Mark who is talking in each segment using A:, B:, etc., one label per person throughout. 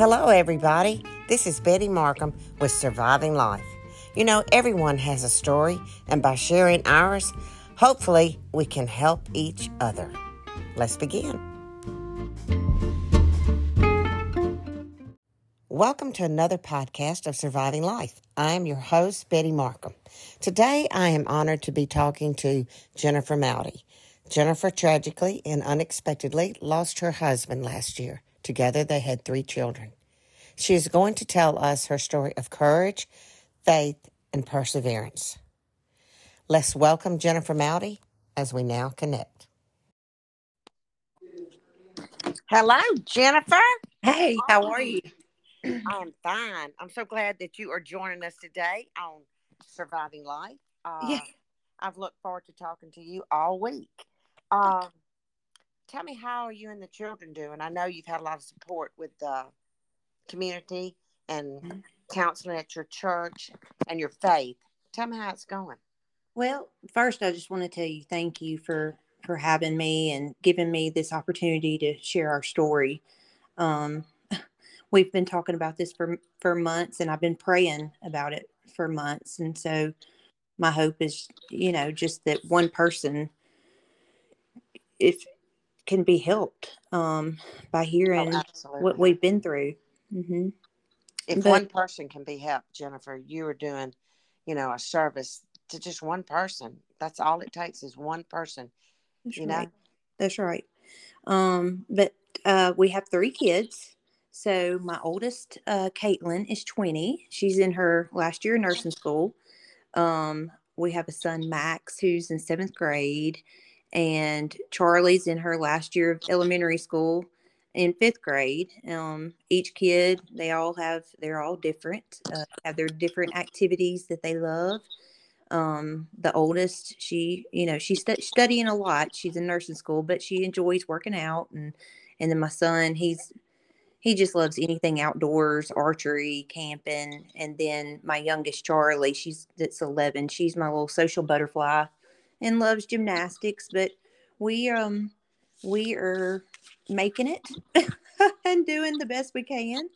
A: Hello, everybody. This is Betty Markham with Surviving Life. You know, everyone has a story, and by sharing ours, hopefully we can help each other. Let's begin. Welcome to another podcast of Surviving Life. I am your host, Betty Markham. Today, I am honored to be talking to Jennifer Moudy. Jennifer tragically and unexpectedly lost her husband last year. Together, they had three children. She is going to tell us her story of courage, faith, and perseverance. Let's welcome Jennifer Moudy as we now connect. Hello, Jennifer.
B: Hey, how are you?
A: I'm fine. I'm so glad that you are joining us today on Surviving Life. Uh,
B: Yeah.
A: I've looked forward to talking to you all week. Um, tell me, how are you and the children doing? I know you've had a lot of support with the community and
B: Mhm.
A: counseling at your church and your faith. Tell me how it's going.
B: Well, first, I just want to tell you thank you for for having me and giving me this opportunity to share our story. Um, we've been talking about this for for months, and I've been praying about it for months. And so, my hope is, you know, just that one person, if can be helped um, by hearing
A: Oh,
B: what we've been through. Hmm
A: if
B: but-
A: one person can be helped, Jennifer, you are doing, you know, a service to just one person. That's all it takes is one person.
B: That's
A: You know?
B: right. That's right. Um, but uh, we have three kids. So my oldest, uh, Caitlin, is 20. She's in her last year of nursing school. Um, we have a son, Max, who's in seventh grade, and Charlie's in her last year of elementary school in fifth grade. Um, each kid, they all have, they're all different, uh, have their different activities that they love um the oldest she you know she's stu- studying a lot she's in nursing school but she enjoys working out and and then my son he's he just loves anything outdoors archery camping and then my youngest charlie she's that's 11 she's my little social butterfly and loves gymnastics but we um we are making it and doing the best we can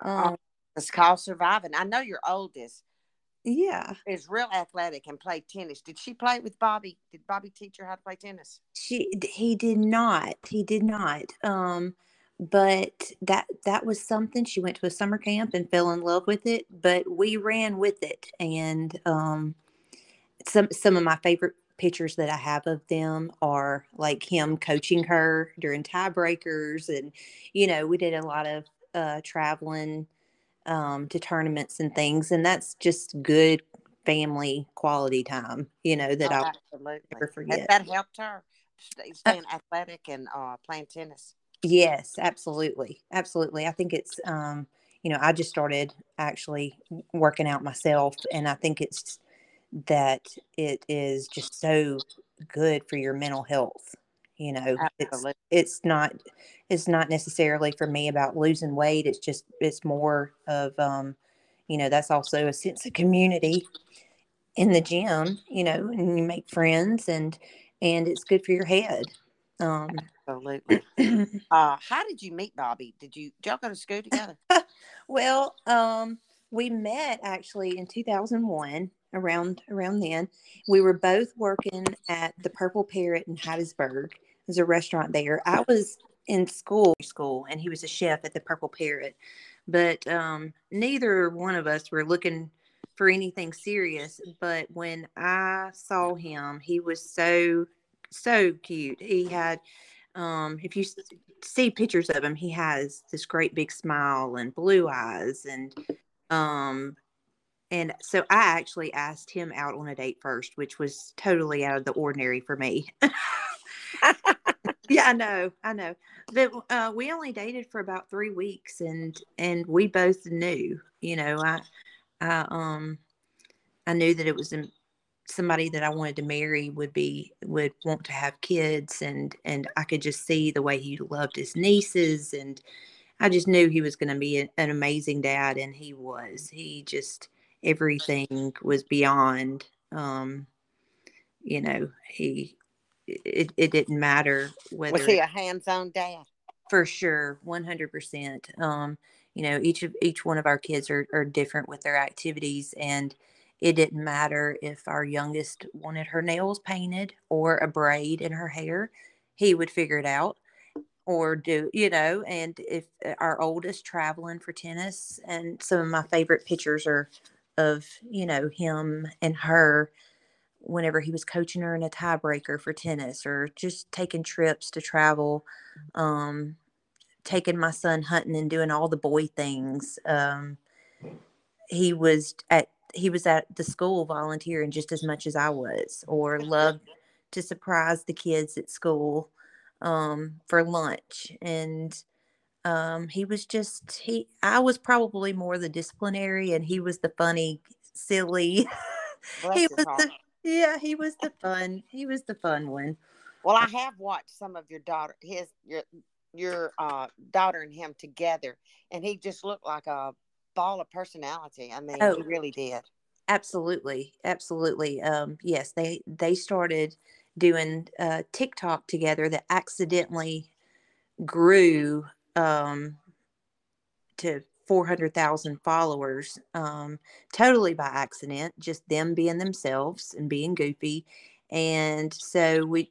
B: um
A: It's called surviving. I know your oldest
B: yeah
A: is real athletic and played tennis. Did she play with Bobby? Did Bobby teach her how to play tennis?
B: she he did not he did not um but that that was something she went to a summer camp and fell in love with it but we ran with it and um some some of my favorite pictures that i have of them are like him coaching her during tiebreakers and you know we did a lot of uh traveling um to tournaments and things and that's just good family quality time you know that
A: Oh,
B: i'll
A: absolutely.
B: never forget.
A: that helped her stay, staying athletic and uh, playing tennis?
B: Yes, absolutely. Absolutely. I think it's um, you know, I just started actually working out myself and I think it's that it is just so good for your mental health. You know, it's
A: Absolutely.
B: it's not it's not necessarily for me about losing weight. It's just it's more of um, you know, that's also a sense of community in the gym, you know, and you make friends and and it's good for your head. Um
A: Absolutely. Uh, how did you meet Bobby? Did you did y'all go to school together?
B: Well, um, we met actually in 2001. Around around then, we were both working at the Purple Parrot in Hattiesburg. There's a restaurant there. I was in school, school, and he was a chef at the Purple Parrot. But um, neither one of us were looking for anything serious. But when I saw him, he was so so cute. He had um, if you see pictures of him, he has this great big smile and blue eyes, and um, and so I actually asked him out on a date first, which was totally out of the ordinary for me. yeah, I know, I know. But uh, we only dated for about three weeks, and and we both knew, you know, I, I um, I knew that it was somebody that I wanted to marry would be would want to have kids and and I could just see the way he loved his nieces and I just knew he was going to be a- an amazing dad and he was. He just everything was beyond um you know, he it, it didn't matter whether
A: Was he a hands-on dad?
B: for sure 100% um you know each of each one of our kids are, are different with their activities and it didn't matter if our youngest wanted her nails painted or a braid in her hair he would figure it out or do you know and if uh, our oldest traveling for tennis and some of my favorite pictures are of you know him and her whenever he was coaching her in a tiebreaker for tennis or just taking trips to travel um taking my son hunting and doing all the boy things um he was at he was at the school volunteering just as much as I was or loved to surprise the kids at school um for lunch. And um he was just he I was probably more the disciplinary and he was the funny silly he was
A: heart.
B: the yeah he was the fun he was the fun one
A: Well, I have watched some of your daughter, his your your uh, daughter and him together, and he just looked like a ball of personality. I mean,
B: Oh.
A: he really did.
B: absolutely absolutely um yes they they started doing uh tiktok together that accidentally grew um to 400,000 followers um totally by accident just them being themselves and being goofy. And so we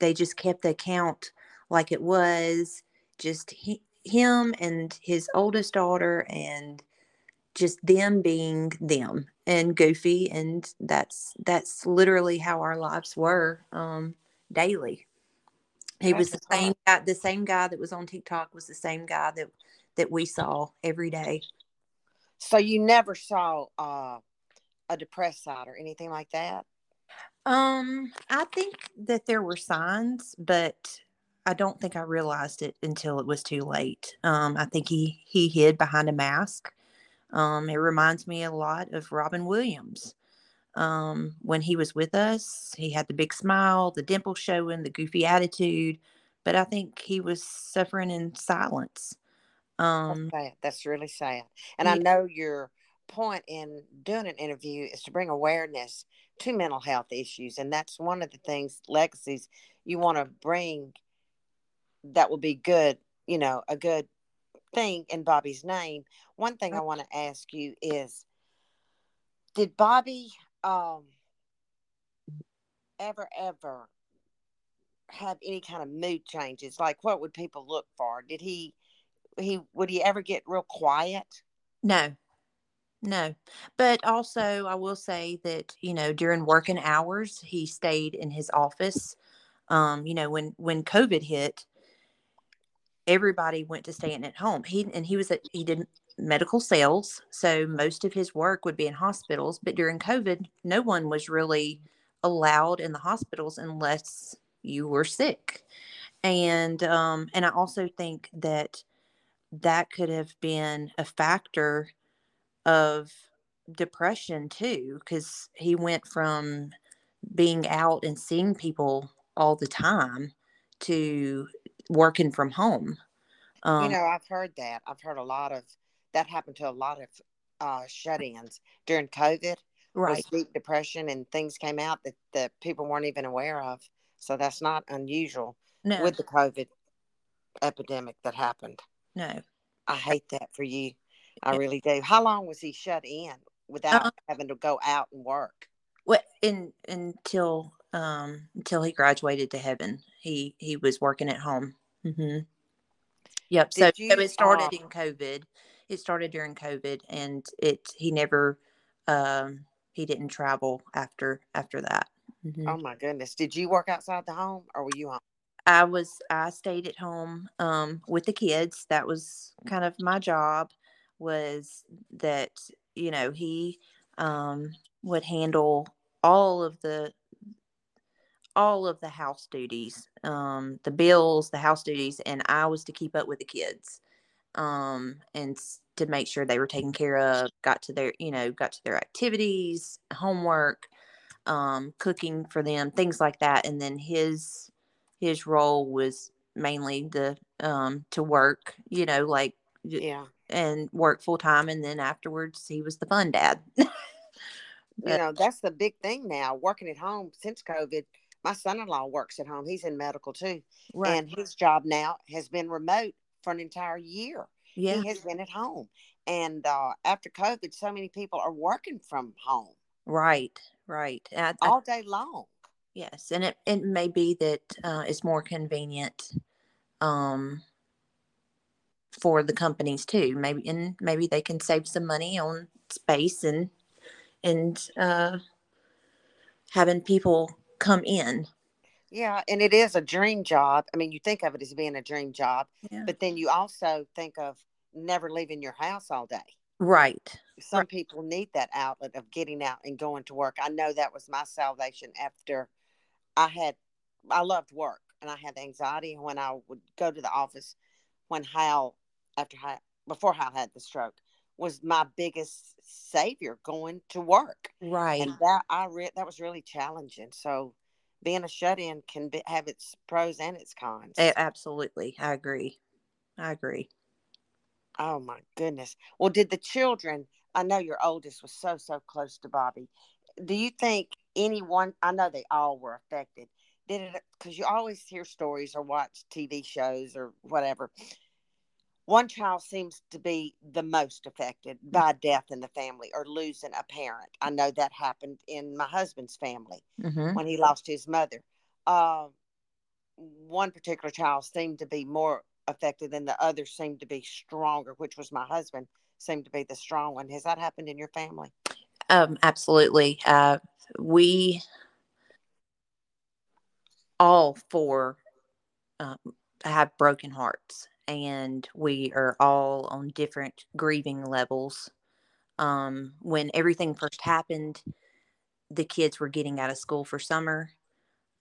B: they just kept the account like it was just he, him and his oldest daughter and just them being them and goofy. And that's that's literally how our lives were um daily he was the same guy the same guy that was on tiktok was the same guy that that we saw every day.
A: So you never saw uh, a depressed side or anything like that.
B: um i think that there were signs but i don't think i realized it until it was too late. Um i think he he hid behind a mask. Um it reminds me a lot of robin williams um when he was with us he had the big smile the dimple showing the goofy attitude but i think he was suffering in silence
A: That's
B: um
A: sad. That's really sad. And I know your point in doing an interview is to bring awareness to mental health issues, and that's one of the things legacies you want to bring. That will be good. You know, a good thing in Bobby's name. One thing I want to ask you is, did Bobby um ever ever have any kind of mood changes? Like, what would people look for? Did he? He would he ever get real quiet?
B: no no but also i will say that you know during working hours he stayed in his office um you know when when covid hit everybody went to staying at home he and he was at he did medical sales so most of his work would be in hospitals but during covid no one was really allowed in the hospitals unless you were sick and um and i also think that that could have been a factor of depression too because he went from being out and seeing people all the time to working from home um,
A: you know, I've heard that. I've heard a lot of that happened to a lot of uh, shut-ins during COVID.
B: right
A: deep depression and things came out that that people weren't even aware of. So that's not unusual
B: no
A: with the COVID epidemic that happened.
B: no
A: I hate that for you. I really do. How long was he shut in without
B: Uh-uh.
A: having to go out and work?
B: what in until um until he graduated to heaven he he was working at home hmm yep so,
A: Did
B: so
A: you,
B: it started
A: uh,
B: in covid it started during covid and it he never um he didn't travel after after that Mhm.
A: Oh my goodness. Did you work outside the home or were you home?
B: I was I stayed at home um, with the kids. That was kind of my job. Was that you know he um, would handle all of the all of the house duties, um, the bills, the house duties, and I was to keep up with the kids um, and to make sure they were taken care of. Got to their you know got to their activities, homework, um, cooking for them, things like that. And then his his role was mainly the um, to work, you know, like
A: Yeah.
B: and work full time. And then afterwards, he was the fun dad.
A: You know, that's the big thing now. Working at home since COVID. My son in law works at home. He's in medical too.
B: right.
A: And his job now has been remote for an entire year.
B: Yeah.
A: He has been at home. And uh, after COVID, so many people are working from home.
B: Right. Right. I, I,
A: all day long.
B: Yes, and it it may be that uh, it's more convenient um, for the companies too. Maybe and maybe they can save some money on space and and uh, having people come in.
A: Yeah, and it is a dream job. I mean, you think of it as being a dream job,
B: yeah.
A: but then you also think of never leaving your house all day.
B: Right.
A: Some
B: right.
A: people need that outlet of getting out and going to work. I know that was my salvation after I had, I loved work and I had anxiety when I would go to the office when Hal, after Hal, before Hal had the stroke, was my biggest savior going to work.
B: Right.
A: And that I read that was really challenging. So being a shut in can be, have its pros and its cons.
B: absolutely. I agree. I agree.
A: Oh my goodness. Well, did the children, I know your oldest was so, so close to Bobby. Do you think anyone, I know they all were affected. Did it, because you always hear stories or watch TV shows or whatever. One child seems to be the most affected by death in the family or losing a parent. I know that happened in my husband's family
B: mm-hmm.
A: when he lost his mother. Uh, one particular child seemed to be more affected than the other seemed to be stronger, which was my husband seemed to be the strong one. Has that happened in your family?
B: Um, absolutely. Uh, we all four um, have broken hearts and we are all on different grieving levels. Um, when everything first happened, the kids were getting out of school for summer.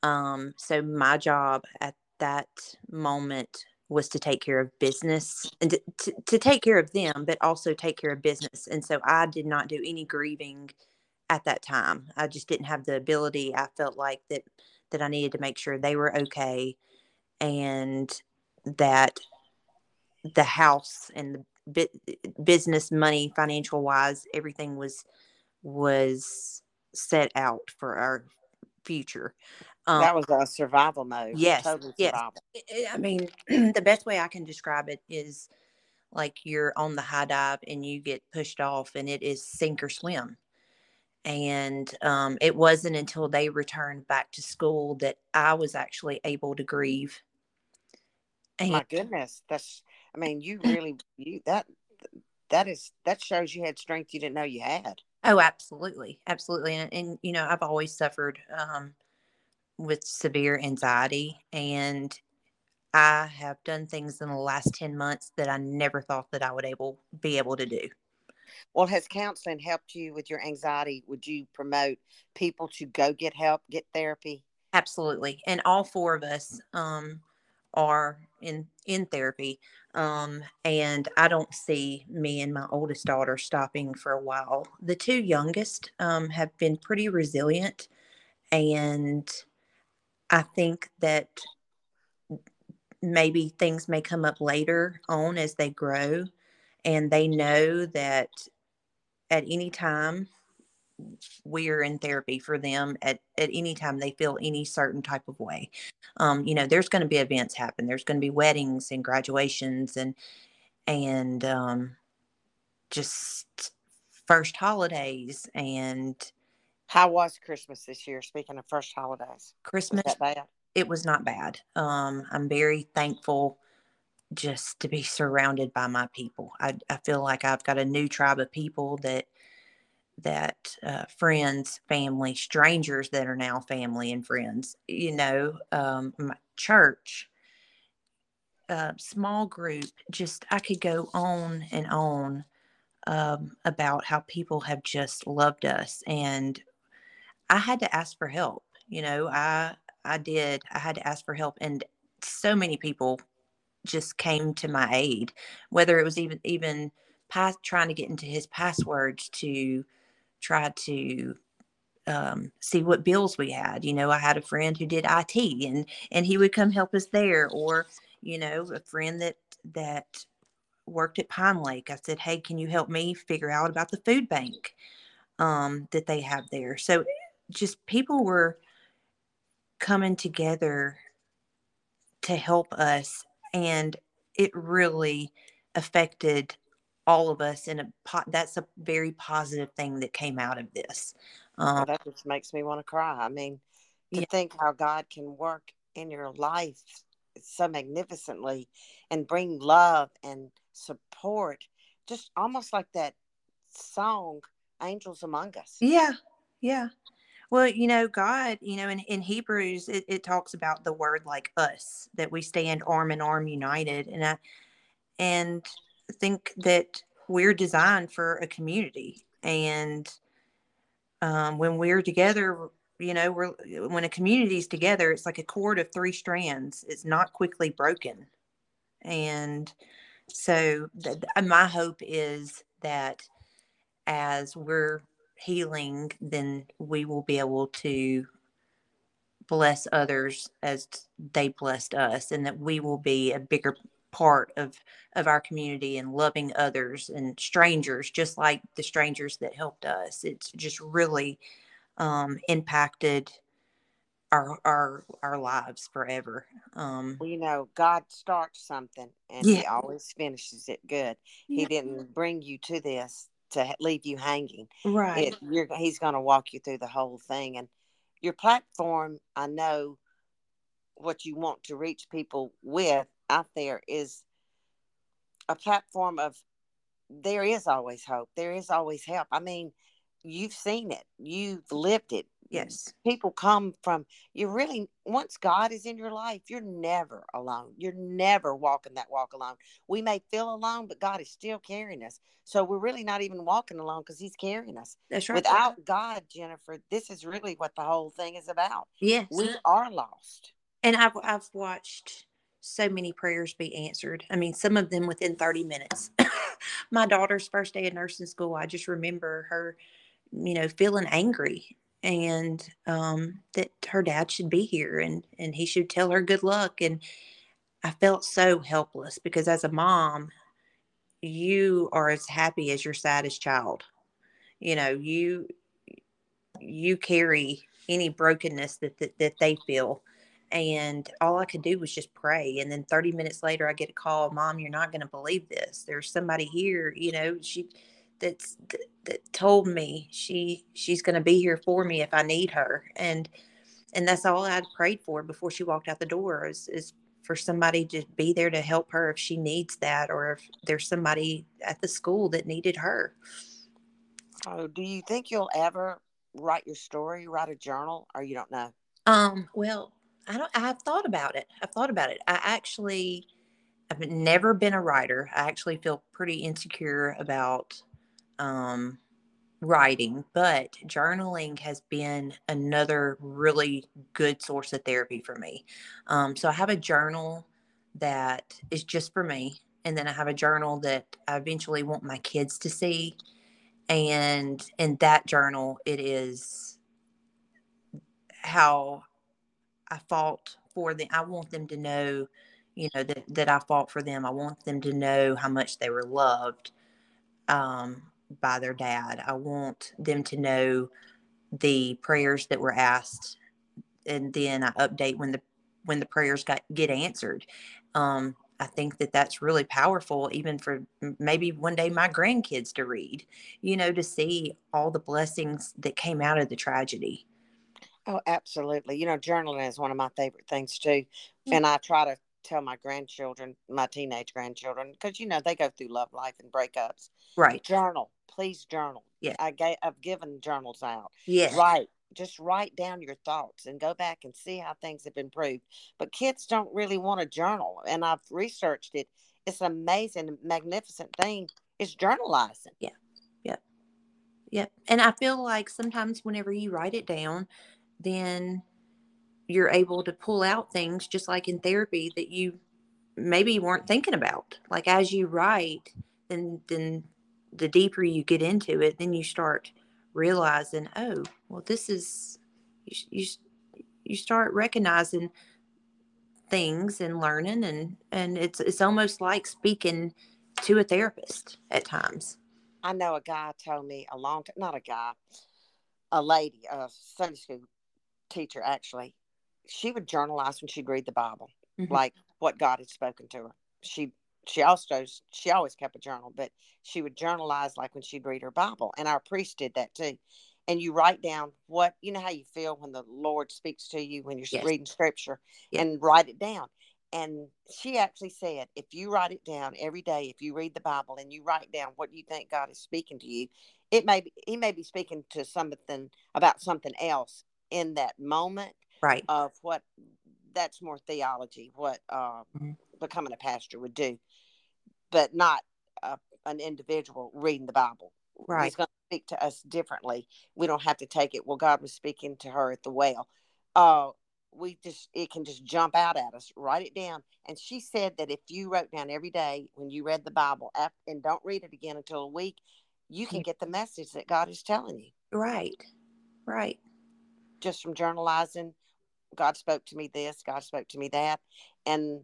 B: Um, so my job at that moment was to take care of business and to, to, to, take care of them, but also take care of business. And so I did not do any grieving at that time. I just didn't have the ability. I felt like that that I needed to make sure they were okay and that the house and the business money financial wise everything was was set out for our future
A: um, that was a survival mode.
B: Yes. Survival. Yes. I mean, the best way I can describe it is like you're on the high dive and you get pushed off and it is sink or swim. And um, it wasn't until they returned back to school that I was actually able to grieve.
A: And My goodness. That's, I mean, you really, you, that, that is, that shows you had strength you didn't know you had.
B: Oh, absolutely. Absolutely. And, and you know, I've always suffered, um, with severe anxiety and I have done things in the last 10 months that I never thought that I would able be able to do.
A: Well, has counseling helped you with your anxiety? Would you promote people to go get help, get therapy?
B: Absolutely. And all four of us um, are in in therapy. Um, and I don't see me and my oldest daughter stopping for a while. The two youngest um, have been pretty resilient and I think that maybe things may come up later on as they grow and they know that at any time we are in therapy for them at, at any time they feel any certain type of way um, you know there's going to be events happen there's going to be weddings and graduations and and um, just first holidays and
A: how was Christmas this year? Speaking of first holidays,
B: Christmas
A: was.
B: It was not bad. Um, I'm very thankful just to be surrounded by my people. I, I feel like I've got a new tribe of people that that uh, friends, family, strangers that are now family and friends. You know, um, my church, uh, small group. Just I could go on and on um, about how people have just loved us and I had to ask for help. You know, I I did. I had to ask for help, and so many people just came to my aid. Whether it was even even trying to get into his passwords to try to um, see what bills we had. You know, I had a friend who did IT, and and he would come help us there, or you know, a friend that that worked at Pine Lake. I said, "Hey, can you help me figure out about the food bank um, that they have there?" So just people were coming together to help us and it really affected all of us in a pot that's a very positive thing that came out of this
A: um, that just makes me want to cry. I mean to yeah. think how god can work in your life so magnificently and bring love and support just almost like that song angels among us.
B: Yeah yeah. Well you know god you know in, in hebrews it, it talks about the word like us that we stand arm in arm united and i and think that we're designed for a community. And um, when we're together you know we're when a community is together it's like a cord of three strands. It's not quickly broken. And so the, my hope is that as we're healing then we will be able to bless others as they blessed us and that we will be a bigger part of of our community and loving others and strangers just like the strangers that helped us. It's just really um, impacted our our our lives forever
A: um. Well, you know god starts something and yeah. he always finishes it good. Yeah. he didn't bring you to this to leave you hanging.
B: Right.
A: It, he's going to walk you through the whole thing and your platform i know what you want to reach people with out there is a platform of there is always hope. There is always help. I mean, you've seen it, you've lived it.
B: Yes.
A: People come from you really once God is in your life, you're never alone. You're never walking that walk alone. We may feel alone, but God is still carrying us. So we're really not even walking alone because He's carrying us.
B: That's right.
A: Without God, Jennifer, this is really what the whole thing is about.
B: Yes.
A: We are lost.
B: And I've I've watched so many prayers be answered. I mean, some of them within 30 minutes. My daughter's first day of nursing school, I just remember her, you know, feeling angry and um, that her dad should be here and, and he should tell her good luck. And I felt so helpless because as a mom, you are as happy as your saddest child. You know, you you carry any brokenness that, that, that they feel and all I could do was just pray. And then 30 minutes later, I get a call, Mom, you're not going to believe this. There's somebody here, you know, she that's that, that told me she she's going to be here for me if I need her. And and that's all I'd prayed for before she walked out the door is, is for somebody to be there to help her if she needs that or if there's somebody at the school that needed her.
A: Oh, do you think you'll ever write your story, write a journal, or you don't know?
B: Um, well, I don't. I've thought about it. I've thought about it. I actually, I've never been a writer. I actually feel pretty insecure about um, writing, but journaling has been another really good source of therapy for me. Um, so I have a journal that is just for me, and then I have a journal that I eventually want my kids to see. And in that journal, it is how I fought for them. I want them to know, you know, that, that I fought for them. I want them to know how much they were loved um, by their dad. I want them to know the prayers that were asked, and then I update when the when the prayers got get answered. Um, I think that that's really powerful, even for maybe one day my grandkids to read, you know, to see all the blessings that came out of the tragedy.
A: Oh, absolutely. You know, journaling is one of my favorite things too. Yeah. And I try to tell my grandchildren, my teenage grandchildren, because you know they go through love life and breakups.
B: Right.
A: Journal, please journal.
B: Yeah.
A: I gave, I've given journals out.
B: Yeah.
A: Write. Just write down your thoughts and go back and see how things have improved. But kids don't really want to journal, and I've researched it. It's an amazing, magnificent thing. It's journalizing.
B: Yeah. Yep. Yep. And I feel like sometimes whenever you write it down, then you're able to pull out things just like in therapy that you maybe weren't thinking about. Like as you write, then then the deeper you get into it, then you start realizing, oh, well, this is you you, you start recognizing things and learning and and it's it's almost like speaking to a therapist at times.
A: I know a guy told me a long time, not a guy, a lady, a Sunday school teacher actually she would journalize when she'd read the bible mm-hmm. like what god had spoken to her she she also she always kept a journal, but she would journalize like when she'd read her Bible, and our priest did that too. And you write down what you know how you feel when the Lord speaks to you when you're yes. reading Scripture, yes. and write it down. And she actually said, if you write it down every day, if you read the Bible and you write down what you think God is speaking to you, it may be He may be speaking to something about something else in that moment,
B: right?
A: Of what that's more theology, what uh, mm-hmm. becoming a pastor would do, but not uh, an individual reading the Bible.
B: Right.
A: He's going to speak to us differently. We don't have to take it. Well, God was speaking to her at the well. Uh, we just it can just jump out at us. Write it down. And she said that if you wrote down every day when you read the Bible after, and don't read it again until a week, you can get the message that God is telling you.
B: Right. Right.
A: Just from journalizing, God spoke to me this, God spoke to me that. And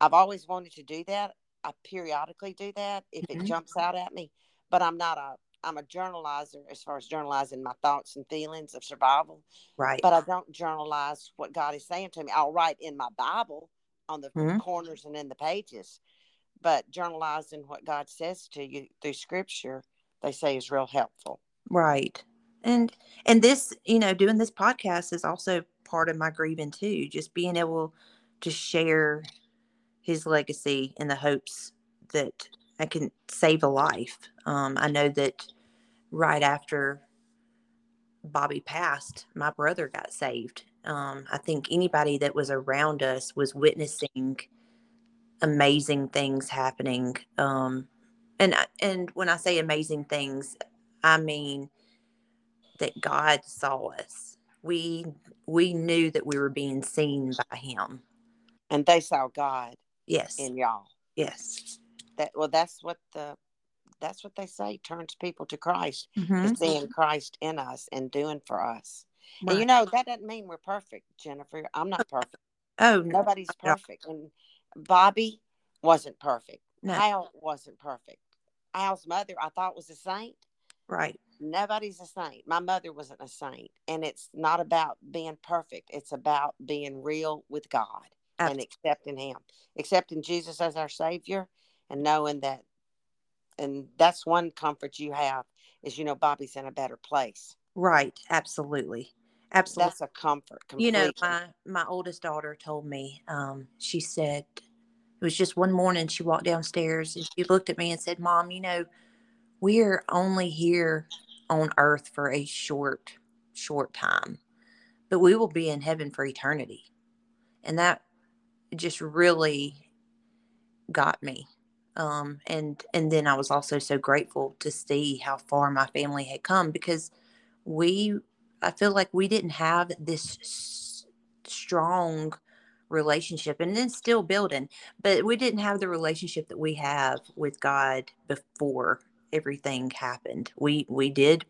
A: I've always wanted to do that. I periodically do that if mm-hmm. it jumps out at me, but I'm not a I'm a journalizer as far as journalizing my thoughts and feelings of survival.
B: Right.
A: But I don't journalize what God is saying to me. I'll write in my Bible on the mm-hmm. corners and in the pages. But journalizing what God says to you through scripture, they say is real helpful.
B: Right. And and this, you know, doing this podcast is also part of my grieving too. Just being able to share his legacy in the hopes that I can save a life. Um, I know that right after Bobby passed, my brother got saved. Um, I think anybody that was around us was witnessing amazing things happening. Um, and and when I say amazing things, I mean that God saw us. We we knew that we were being seen by Him,
A: and they saw God.
B: Yes.
A: In y'all.
B: Yes.
A: That well, that's what the that's what they say turns people to Christ mm-hmm. is seeing Christ in us and doing for us. Right. And you know that doesn't mean we're perfect, Jennifer. I'm not perfect.
B: Oh,
A: nobody's perfect, and Bobby wasn't perfect. No. Al wasn't perfect. Al's mother, I thought was a saint.
B: Right.
A: Nobody's a saint. My mother wasn't a saint, and it's not about being perfect. It's about being real with God and accepting him accepting jesus as our savior and knowing that and that's one comfort you have is you know bobby's in a better place
B: right absolutely absolutely
A: that's a comfort completely.
B: you know my my oldest daughter told me um she said it was just one morning she walked downstairs and she looked at me and said mom you know we're only here on earth for a short short time but we will be in heaven for eternity and that just really got me. Um, and and then I was also so grateful to see how far my family had come because we I feel like we didn't have this s- strong relationship and then still building but we didn't have the relationship that we have with God before everything happened we we did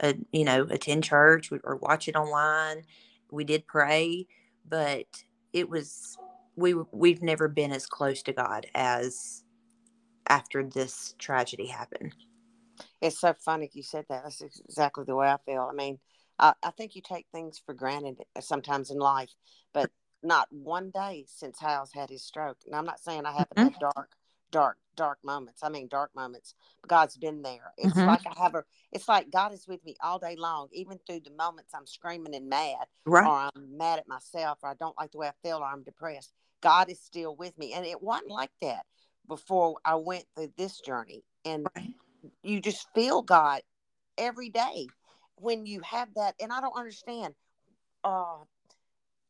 B: uh, you know attend church or watch it online we did pray but it was we we've never been as close to God as after this tragedy happened.
A: It's so funny you said that. That's exactly the way I feel. I mean, I, I think you take things for granted sometimes in life, but not one day since Hal's had his stroke. And I'm not saying I haven't mm-hmm. had dark, dark, dark moments. I mean, dark moments. God's been there. It's mm-hmm. like I have a. It's like God is with me all day long, even through the moments I'm screaming and mad,
B: right.
A: or I'm mad at myself, or I don't like the way I feel, or I'm depressed. God is still with me. And it wasn't like that before I went through this journey. And right. you just feel God every day when you have that. And I don't understand. Uh,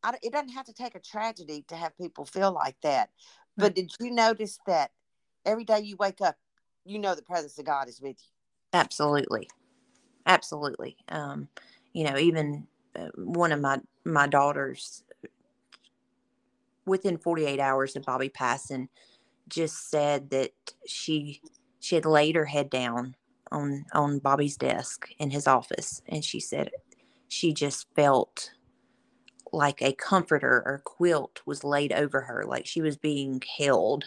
A: I, it doesn't have to take a tragedy to have people feel like that. But did you notice that every day you wake up, you know the presence of God is with you?
B: Absolutely, absolutely. Um, you know, even uh, one of my my daughters within 48 hours of Bobby passing, just said that she she had laid her head down on on Bobby's desk in his office, and she said she just felt like a comforter or quilt was laid over her, like she was being held.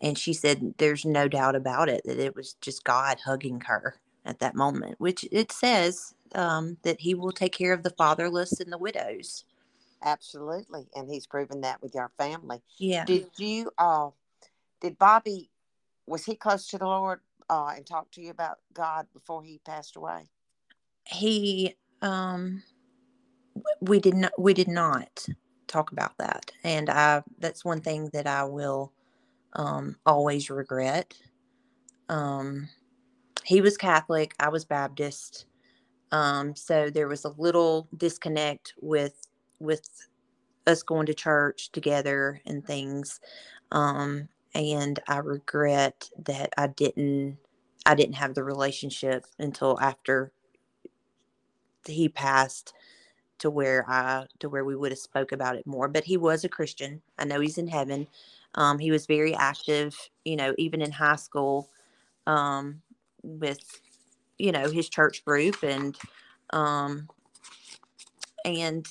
B: And she said, "There's no doubt about it that it was just God hugging her at that moment." Which it says um, that He will take care of the fatherless and the widows.
A: Absolutely. And he's proven that with your family.
B: Yeah.
A: Did you uh did Bobby was he close to the Lord uh, and talked to you about God before he passed away?
B: He um we did not we did not talk about that. And I that's one thing that I will um always regret. Um he was Catholic, I was Baptist. Um so there was a little disconnect with with us going to church together and things. Um and I regret that I didn't I didn't have the relationship until after he passed to where I to where we would have spoke about it more. But he was a Christian. I know he's in heaven. Um, he was very active, you know, even in high school, um, with you know his church group and um, and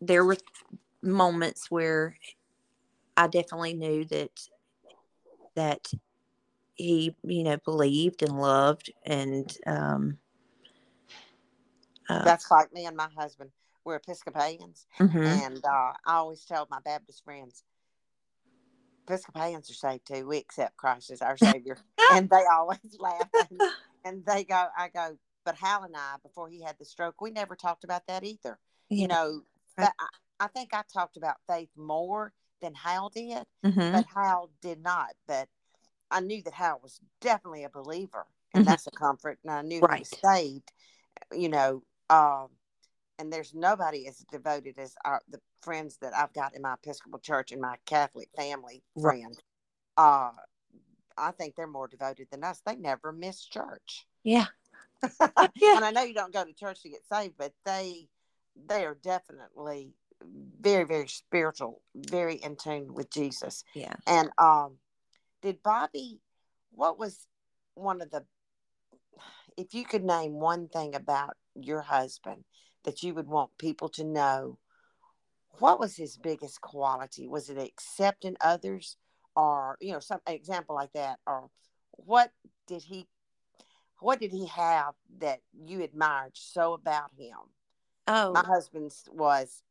B: there were moments where I definitely knew that that he you know believed and loved and um,
A: uh, that's like me and my husband we're Episcopalians, mm-hmm. and uh, I always tell my Baptist friends, Episcopalians are saved too. We accept Christ as our Savior, and they always laugh. And, and, they go, I go, but Hal and I, before he had the stroke, we never talked about that either. Yeah. You know, I, I, think I talked about faith more than Hal did, mm-hmm. but Hal did not. But I knew that Hal was definitely a believer, and mm-hmm. that's a comfort. And I knew right. he was saved. You know, um, and there's nobody as devoted as our, the friends that I've got in my Episcopal church and my Catholic family friend. Right. Uh, I think they're more devoted than us. They never miss church.
B: Yeah.
A: yeah. And I know you don't go to church to get saved, but they they are definitely very very spiritual, very in tune with Jesus.
B: Yeah.
A: And um, did Bobby? What was one of the? If you could name one thing about your husband that you would want people to know what was his biggest quality? Was it accepting others or you know some example like that or what did he what did he have that you admired so about him?
B: Oh.
A: my husband's was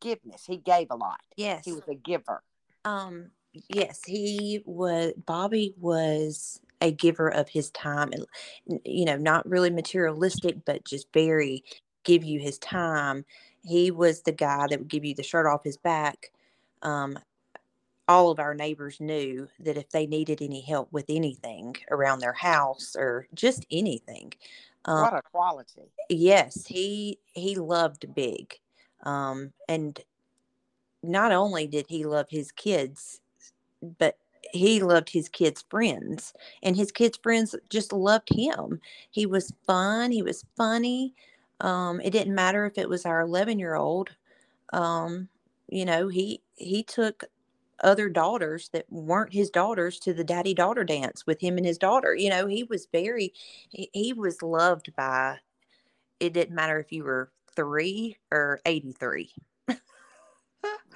A: giveness he gave a lot.
B: Yes.
A: he was a giver.
B: Um yes he was bobby was a giver of his time and you know not really materialistic but just very give you his time. He was the guy that would give you the shirt off his back. Um, all of our neighbors knew that if they needed any help with anything around their house or just anything,
A: um, what a quality!
B: Yes, he he loved big, um, and not only did he love his kids, but he loved his kids' friends, and his kids' friends just loved him. He was fun. He was funny. Um, it didn't matter if it was our 11 year old. Um, you know, he he took other daughters that weren't his daughters to the daddy daughter dance with him and his daughter. You know, he was very he, he was loved by. It didn't matter if you were three or 83.
A: really,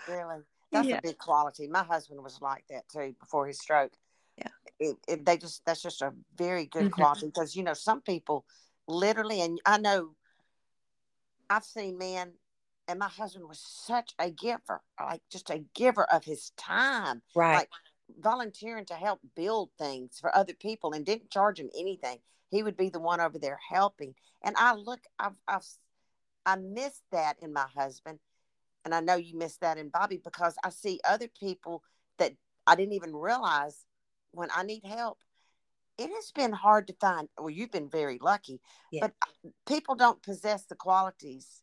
A: that's yeah. a big quality. My husband was like that too before his stroke.
B: Yeah,
A: it, it, they just that's just a very good mm-hmm. quality because you know some people literally, and I know I've seen men, and my husband was such a giver, like just a giver of his time,
B: right?
A: Like volunteering to help build things for other people, and didn't charge him anything. He would be the one over there helping, and I look, I've, I've, I miss that in my husband, and I know you miss that in Bobby because I see other people that I didn't even realize when I need help it has been hard to find. Well, you've been very lucky, yeah. but people don't possess the qualities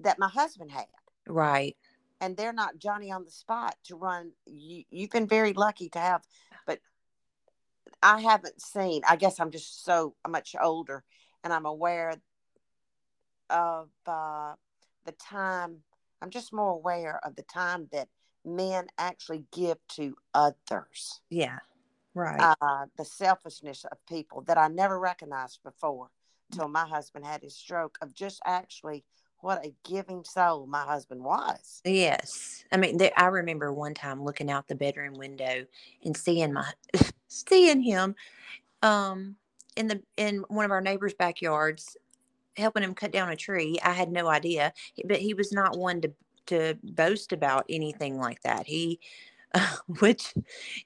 A: that my husband had.
B: Right.
A: And they're not Johnny on the spot to run. You, you've been very lucky to have, but I haven't seen. I guess I'm just so much older, and I'm aware of uh, the time. I'm just more aware of the time that men actually give to others.
B: Yeah right.
A: uh, the selfishness of people that i never recognized before till my husband had his stroke of just actually what a giving soul my husband was.
B: Yes. I mean there, i remember one time looking out the bedroom window and seeing my seeing him um in the in one of our neighbors backyards helping him cut down a tree. I had no idea but he was not one to to boast about anything like that. He which,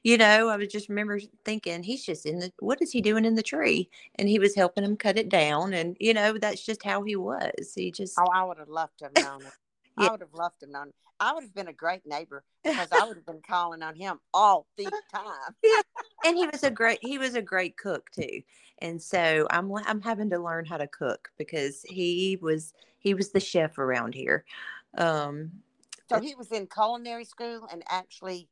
B: you know, I was just remember thinking he's just in the what is he doing in the tree? And he was helping him cut it down, and you know that's just how he was. He just
A: oh, I would have loved to have known it. yeah. I would have loved to have known. I would have been a great neighbor because I would have been calling on him all the time.
B: yeah. And he was a great he was a great cook too. And so I'm I'm having to learn how to cook because he was he was the chef around here. Um
A: so he was in culinary school and actually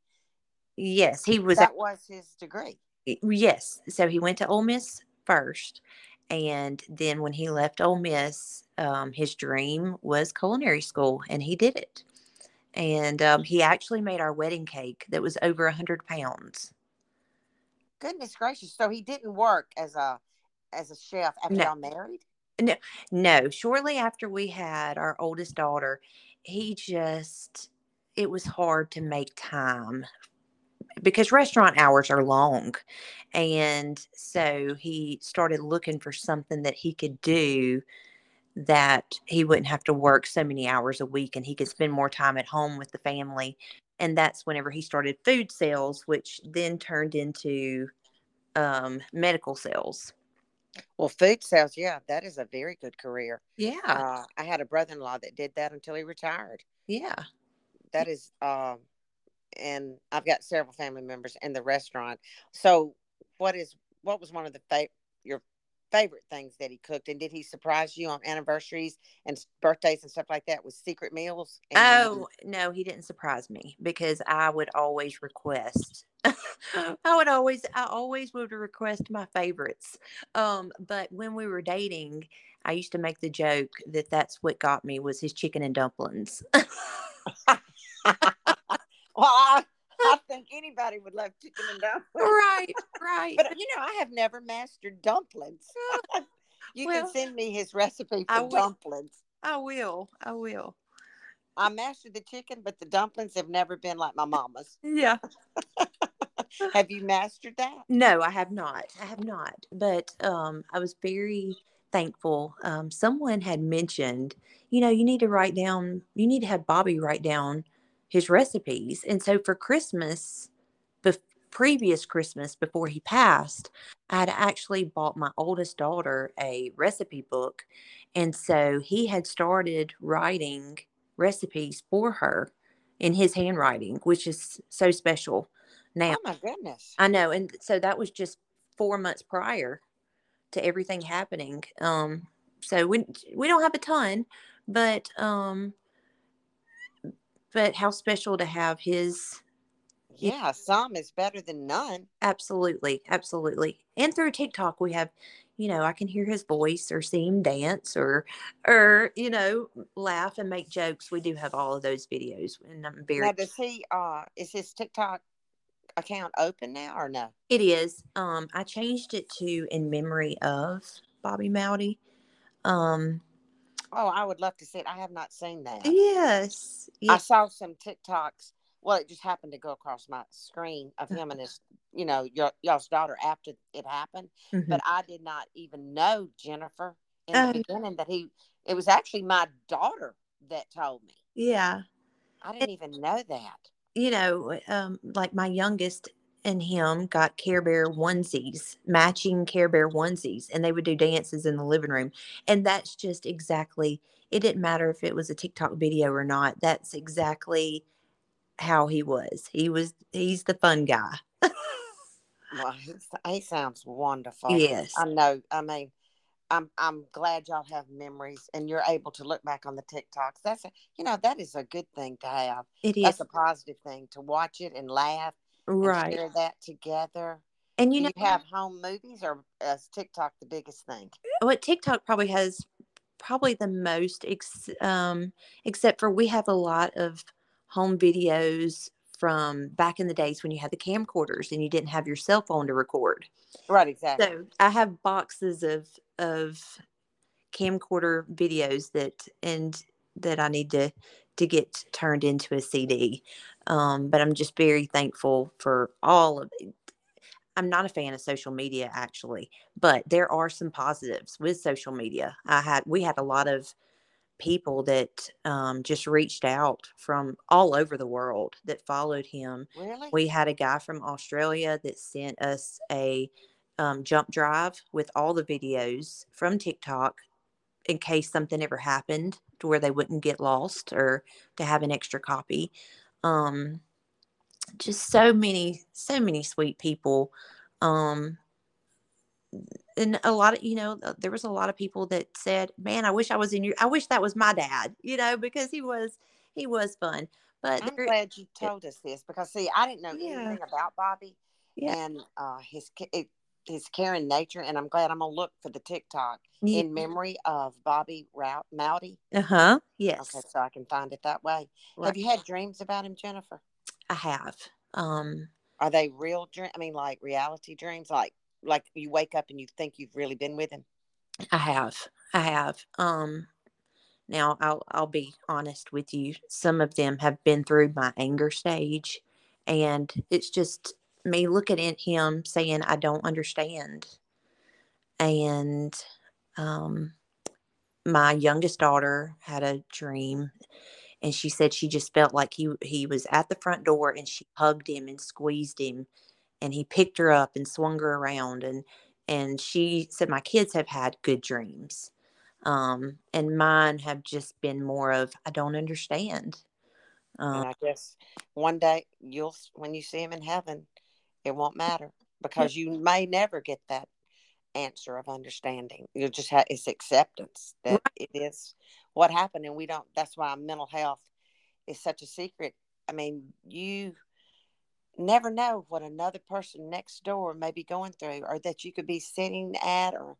B: Yes, he was
A: That was his degree.
B: Yes. So he went to Ole Miss first and then when he left Ole Miss, um, his dream was culinary school, and he did it and um, he actually made our wedding cake that was over a hundred pounds.
A: Goodness gracious! So he didn't work as a as a chef after no. y'all married.
B: No, no. Shortly after we had our oldest daughter, he just it was hard to make time because restaurant hours are long. And so he started looking for something that he could do that he wouldn't have to work so many hours a week and he could spend more time at home with the family. And that's whenever he started food sales, which then turned into um, medical sales.
A: Well, food sales, yeah, that is a very good career.
B: Yeah.
A: Uh, I had a brother in law that did that until he retired.
B: Yeah.
A: That is, um, and I've got several family members in the restaurant. So, what is what was one of the fa- your favorite things that he cooked? And did he surprise you on anniversaries and birthdays and stuff like that with secret meals? And-
B: oh, no, he didn't surprise me because I would always request. I would always, I always would request my favorites. Um, but when we were dating, I used to make the joke that that's what got me was his chicken and dumplings.
A: well, I, I think anybody would love chicken and dumplings.
B: Right, right.
A: but you know, I have never mastered dumplings. you well, can send me his recipe for I dumplings.
B: I will. I will.
A: I mastered the chicken, but the dumplings have never been like my mama's.
B: Yeah.
A: have you mastered that?
B: No, I have not. I have not. But um, I was very thankful. Um, someone had mentioned, you know, you need to write down, you need to have Bobby write down his recipes. And so for Christmas, the previous Christmas before he passed, I had actually bought my oldest daughter a recipe book. And so he had started writing recipes for her in his handwriting, which is so special now.
A: Oh my goodness.
B: I know. And so that was just four months prior to everything happening. Um, so we we don't have a ton, but um, but how special to have his
A: yeah some is better than none.
B: Absolutely absolutely. And through tiktok we have you know i can hear his voice or see him dance or or you know laugh and make jokes. We do have all of those videos and i'm very
A: now does he uh is his tiktok account open now or no?
B: It is. Um i changed it to in memory of bobby moudy. Um
A: Oh, I would love to see it. I have not seen that.
B: Yes.
A: yes. I saw some TikToks. Well, it just happened to go across my screen of him and his, you know, your, y'all's daughter after it happened. Mm-hmm. But I did not even know Jennifer in the uh, beginning that he. It was actually my daughter that told me.
B: Yeah.
A: I didn't even know that.
B: You know, um, like my youngest and him got Care Bear onesies, matching Care Bear onesies, and they would do dances in the living room. And that's just exactly, it didn't matter if it was a TikTok video or not. That's exactly how he was. He was, he's the fun guy.
A: well, he sounds wonderful.
B: Yes.
A: I know. I mean, I'm I'm glad y'all have memories and you're able to look back on the TikToks. That's a, you know that is a good thing to have.
B: It is.
A: That's a positive thing to watch it and laugh
B: right.
A: share that together.
B: And you know
A: you have home movies or is tiktok the biggest thing?
B: What tiktok probably has probably the most ex- um, except for we have a lot of home videos from back in the days when you had the camcorders and you didn't have your cell phone to record.
A: Right exactly.
B: So i have boxes of of camcorder videos that and that i need to to get turned into a cd um, but I'm just very thankful for all of it. I'm not a fan of social media actually, but there are some positives with social media. I had we had a lot of people that um, just reached out from all over the world that followed him.
A: Really?
B: We had a guy from Australia that sent us a um, jump drive with all the videos from TikTok in case something ever happened to where they wouldn't get lost or to have an extra copy. Um, just so many, so many sweet people. Um, and a lot of you know uh, there was a lot of people that said man i wish i was in your i wish that was my dad you know because he was he was fun but
A: I'm
B: there,
A: glad you told us this because see, I didn't know
B: Yeah.
A: anything about Bobby
B: Yeah.
A: and uh, his it, his caring nature, and I'm glad I'm gonna look for the TikTok
B: yeah,
A: in memory of Bobby Rout Moudy.
B: uh-huh yes
A: Okay, so I can find it that way.
B: Right.
A: Have you had dreams about him, Jennifer?
B: i have um
A: Are they real dream? I mean, like reality dreams, like like you wake up and you think you've really been with him.
B: I have. I have. Um now I'll I'll be honest with you. Some of them have been through my anger stage and it's just me looking at him saying I don't understand. And um my youngest daughter had a dream and she said she just felt like he he was at the front door and she hugged him and squeezed him and he picked her up and swung her around and and she said my kids have had good dreams um and mine have just been more of i don't understand um,
A: And I guess one day you'll, when you see him in heaven, it won't matter because you may never get that answer of understanding. You'll just have it's acceptance that it is what happened, and we don't. That's why mental health is such a secret. I mean, you never know what another person next door may be going through, or that you could be sitting at or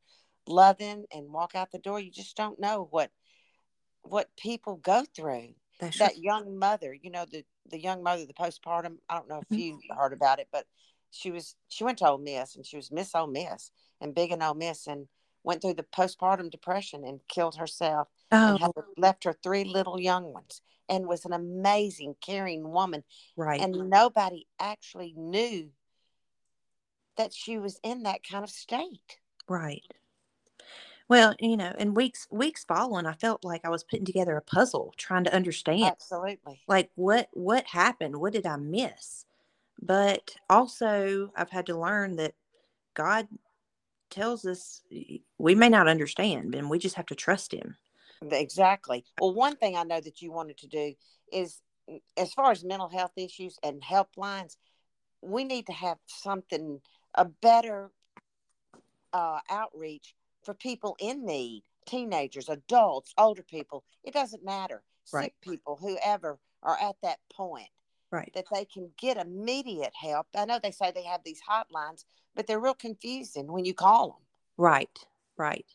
A: loving and walk out the door. You just don't know what what people go through
B: that's
A: that
B: right.
A: young mother, you know, the the young mother, the postpartum. I don't know if
B: Mhm.
A: you heard about it, but she was she went to Ole Miss and she was Miss Ole Miss and big in Ole Miss and went through the postpartum depression and killed herself and
B: oh
A: had left her three little young ones and was an amazing, caring woman.
B: right
A: And nobody actually knew that she was in that kind of state.
B: right well you know in weeks weeks following i felt like i was putting together a puzzle trying to understand
A: Absolutely.
B: like what what happened what did i miss but also i've had to learn that god tells us we may not understand and we just have to trust him
A: Exactly. Well, one thing I know that you wanted to do is, mm, as far as mental health issues and helplines, we need to have something, a better uh, outreach for people in need teenagers, adults, older people. It doesn't matter.
B: Right.
A: Sick people, whoever are at that point,
B: right
A: that they can get immediate help. I know they say they have these hotlines, but they're real confusing when you call them.
B: right right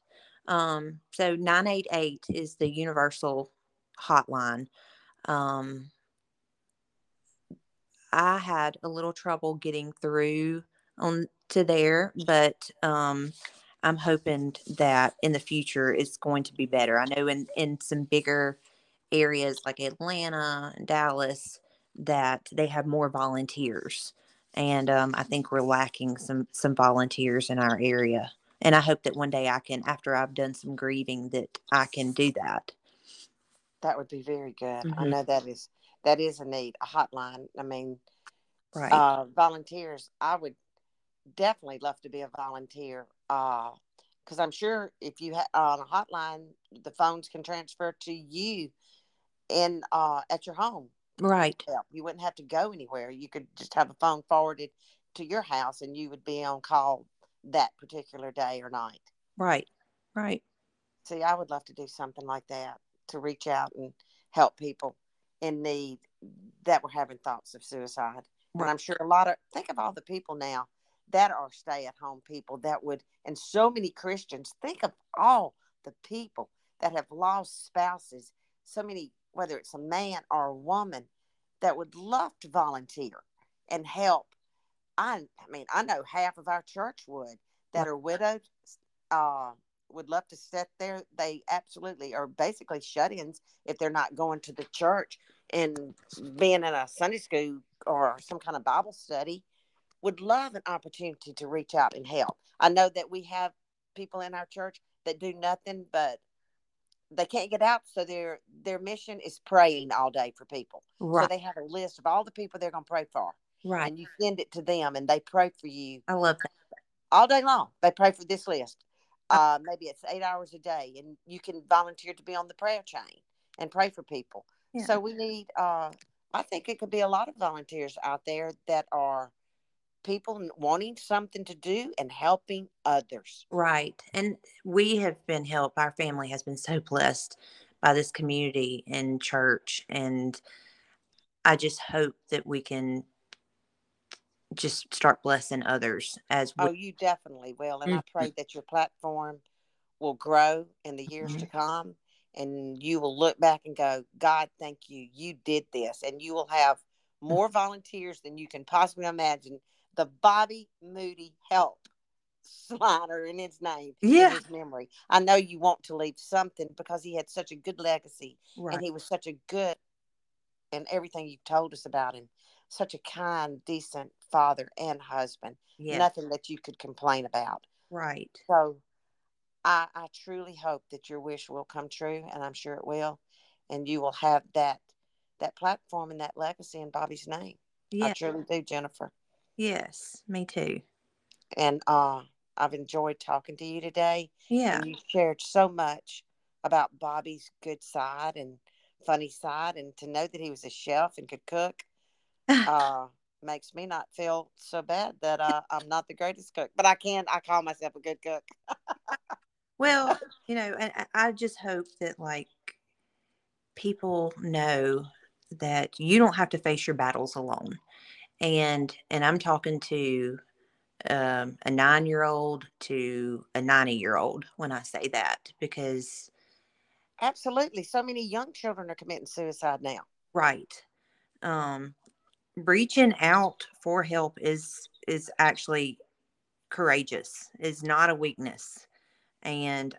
B: um so 988 is the universal hotline um i had a little trouble getting through on to there but um i'm hoping that in the future it's going to be better i know in in some bigger areas like atlanta and dallas that they have more volunteers and um, i think we're lacking some some volunteers in our area and i hope that one day i can after i've done some grieving that i can do that
A: That would be very good. I
B: Mhm.
A: know that is that is a need, a hotline. I mean,
B: right
A: uh, volunteers. I would definitely love to be a volunteer because I'm sure if you ha- on a hotline, the phones can transfer to you in uh, at your home.
B: Right.
A: You wouldn't have to go anywhere. You could just have a phone forwarded to your house, and you would be on call that particular day or night.
B: right right
A: See, I would love to do something like that to reach out and help people in need that were having thoughts of suicide. And I'm sure a lot of think of all the people now that are stay at home people that would, and so many Christians, think of all the people that have lost spouses, so many, whether it's a man or a woman, that would love to volunteer and help. I, I mean, I know half of our church would that are widowed. Uh, would love to sit there. They absolutely are basically shut ins if they're not going to the church and being in a Sunday school or some kind of Bible study. Would love an opportunity to reach out and help. I know that we have people in our church that do nothing but they can't get out, so their their mission is praying all day for people.
B: Right.
A: So they have a list of all the people they're going to pray for,
B: right.
A: and you send it to them, and they pray for you
B: I love that.
A: all day long. They pray for this list. Uh, maybe it's eight hours a day, and you can volunteer to be on the prayer chain and pray for people.
B: Yeah.
A: So we need. Uh, I think it could be a lot of volunteers out there that are people wanting something to do and helping others.
B: Right. And we have been helped. Our family has been so blessed by this community and church. And I just hope that we can just start blessing others as we.
A: Oh, you definitely will, and I
B: Mhm.
A: pray that your platform will grow in the years to come, and you will look back and go, God, thank you, you did this, and you will have more volunteers than you can possibly imagine. The Bobby Moudy Help Slider in his name,
B: Yeah.
A: in his memory. I know you want to leave something because he had such a good legacy,
B: right.
A: and he was such a good, and everything you've told us about him, such a kind, decent father and husband
B: yeah.
A: nothing that you could complain about.
B: Right.
A: So I, I truly hope that your wish will come true, and I'm sure it will, and you will have that that platform and that legacy in Bobby's name.
B: Yeah.
A: I truly do, Jennifer.
B: Yes. Me too.
A: And uh, I've enjoyed talking to you today.
B: Yeah.
A: And you shared so much about Bobby's good side and funny side, and to know that he was a chef and could cook uh, makes me not feel so bad that uh, I'm not the greatest cook, but I can. I call myself a good cook.
B: Well, you know, and I- I just hope that like people know that you don't have to face your battles alone. And and I'm talking to um, a nine year old to a 90 year old when I say that because
A: Absolutely. So many young children are committing suicide now.
B: right um reaching out for help is is actually courageous is not a weakness and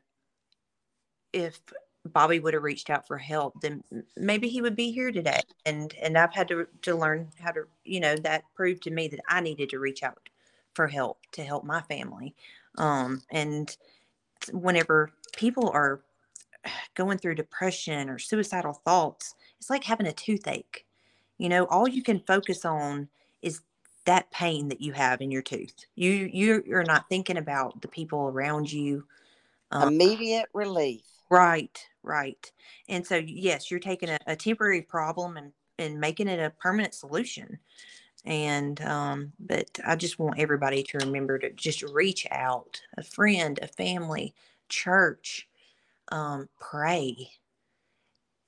B: if bobby would have reached out for help then maybe he would be here today and and i've had to to learn how to you know that proved to me that i needed to reach out for help to help my family um and whenever people are going through depression or suicidal thoughts it's like having a toothache you know all you can focus on is that pain that you have in your tooth you you you're not thinking about the people around you Um,
A: Immediate relief.
B: Right right and so yes you're taking a, a temporary problem and and making it a permanent solution and um but i just want everybody to remember to just reach out a friend a family church um pray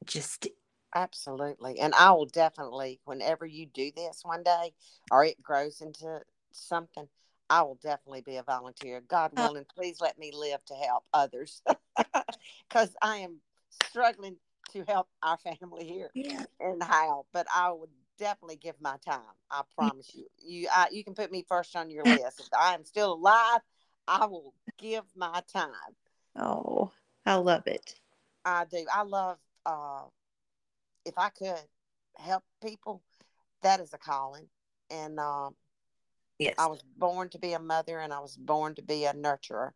B: just
A: Absolutely. And I will definitely, whenever you do this one day or it grows into something, I will definitely be a volunteer. God
B: Oh.
A: willing, please let me live to help others because I am struggling to help our family here
B: yeah
A: and how, but I would definitely give my time. I promise you. You I, you can put me first on your list. If I am still alive, I will give my time.
B: oh i love it
A: I do. I love uh if I could help people, that is a calling. And um
B: yes
A: I was born to be a mother and I was born to be a nurturer.